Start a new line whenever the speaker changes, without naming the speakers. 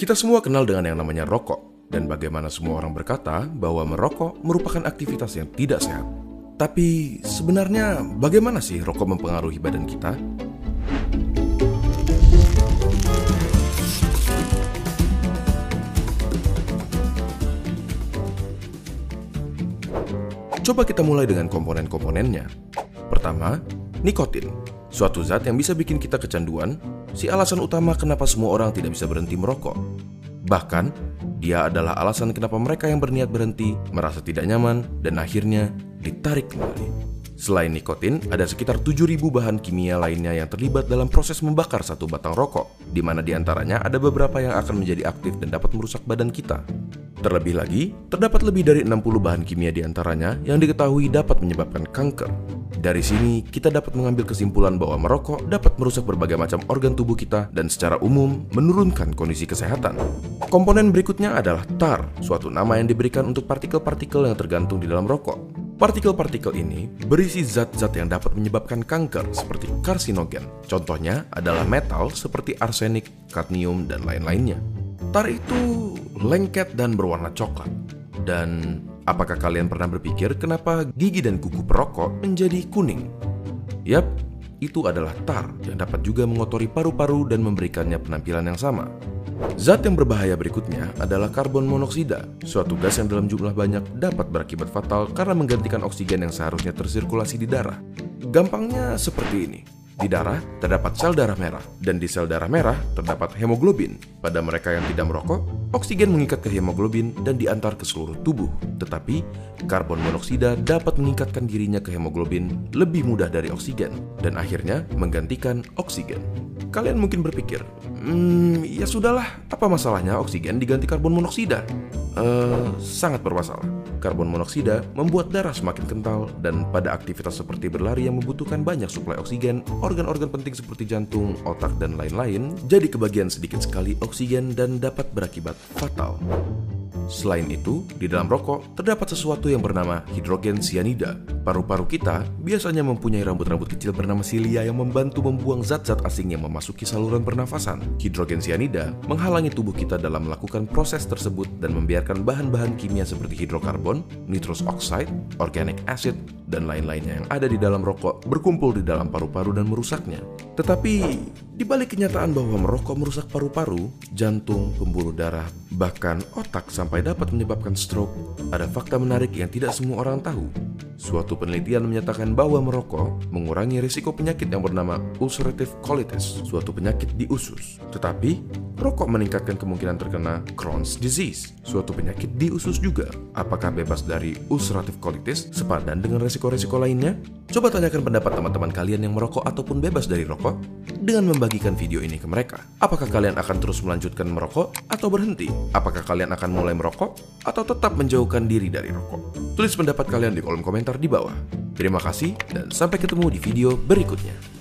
Kita semua kenal dengan yang namanya rokok, dan bagaimana semua orang berkata bahwa merokok merupakan aktivitas yang tidak sehat. Tapi sebenarnya bagaimana sih rokok mempengaruhi badan kita? Coba kita mulai dengan komponen-komponennya. Pertama, nikotin. Suatu zat yang bisa bikin kita kecanduan, si alasan utama kenapa semua orang tidak bisa berhenti merokok. Bahkan, dia adalah alasan kenapa mereka yang berniat berhenti merasa tidak nyaman dan akhirnya ditarik kembali. Selain nikotin, ada sekitar 7.000 bahan kimia lainnya yang terlibat dalam proses membakar satu batang rokok, di mana di antaranya ada beberapa yang akan menjadi aktif dan dapat merusak badan kita. Terlebih lagi, terdapat lebih dari 60 bahan kimia di antaranya yang diketahui dapat menyebabkan kanker. Dari sini, kita dapat mengambil kesimpulan bahwa merokok dapat merusak berbagai macam organ tubuh kita dan secara umum menurunkan kondisi kesehatan. Komponen berikutnya adalah tar, suatu nama yang diberikan untuk partikel-partikel yang tergantung di dalam rokok. Partikel-partikel ini berisi zat-zat yang dapat menyebabkan kanker seperti karsinogen. Contohnya adalah metal seperti arsenik, kadmium, dan lain-lainnya. Tar itu lengket dan berwarna coklat. Dan apakah kalian pernah berpikir kenapa gigi dan kuku perokok menjadi kuning? Yap, itu adalah tar yang dapat juga mengotori paru-paru dan memberikannya penampilan yang sama. Zat yang berbahaya berikutnya adalah karbon monoksida, suatu gas yang dalam jumlah banyak dapat berakibat fatal karena menggantikan oksigen yang seharusnya tersirkulasi di darah. Gampangnya seperti ini. Di darah terdapat sel darah merah, dan di sel darah merah terdapat hemoglobin. Pada mereka yang tidak merokok, oksigen mengikat ke hemoglobin dan diantar ke seluruh tubuh. Tetapi, karbon monoksida dapat mengikatkan dirinya ke hemoglobin lebih mudah dari oksigen, dan akhirnya menggantikan oksigen. Kalian mungkin berpikir, hmm, ya sudahlah, apa masalahnya oksigen diganti karbon monoksida? Uh, sangat bermasalah. Karbon monoksida membuat darah semakin kental dan pada aktivitas seperti berlari yang membutuhkan banyak suplai oksigen, organ-organ penting seperti jantung, otak, dan lain-lain jadi kebagian sedikit sekali oksigen dan dapat berakibat fatal. Selain itu, di dalam rokok terdapat sesuatu yang bernama hidrogen cyanida. Paru-paru kita biasanya mempunyai rambut-rambut kecil bernama silia yang membantu membuang zat-zat asing yang memasuki saluran pernafasan. Hidrogen cyanida menghalangi tubuh kita dalam melakukan proses tersebut dan membiarkan bahan-bahan kimia seperti hidrokarbon, nitrous oxide, organic acid, dan lain-lainnya yang ada di dalam rokok berkumpul di dalam paru-paru dan merusaknya. Tetapi, di balik kenyataan bahwa merokok merusak paru-paru, jantung, pembuluh darah, bahkan otak sampai dapat menyebabkan stroke, ada fakta menarik yang tidak semua orang tahu. Suatu penelitian menyatakan bahwa merokok mengurangi risiko penyakit yang bernama ulcerative colitis, suatu penyakit di usus. Tetapi, rokok meningkatkan kemungkinan terkena Crohn's disease, suatu penyakit di usus juga. Apakah bebas dari ulcerative colitis sepadan dengan risiko-risiko lainnya? Coba tanyakan pendapat teman-teman kalian yang merokok ataupun bebas dari rokok dengan membagikan video ini ke mereka. Apakah kalian akan terus melanjutkan merokok atau berhenti? Apakah kalian akan mulai merokok atau tetap menjauhkan diri dari rokok? Tulis pendapat kalian di kolom komentar di bawah. Terima kasih dan sampai ketemu di video berikutnya.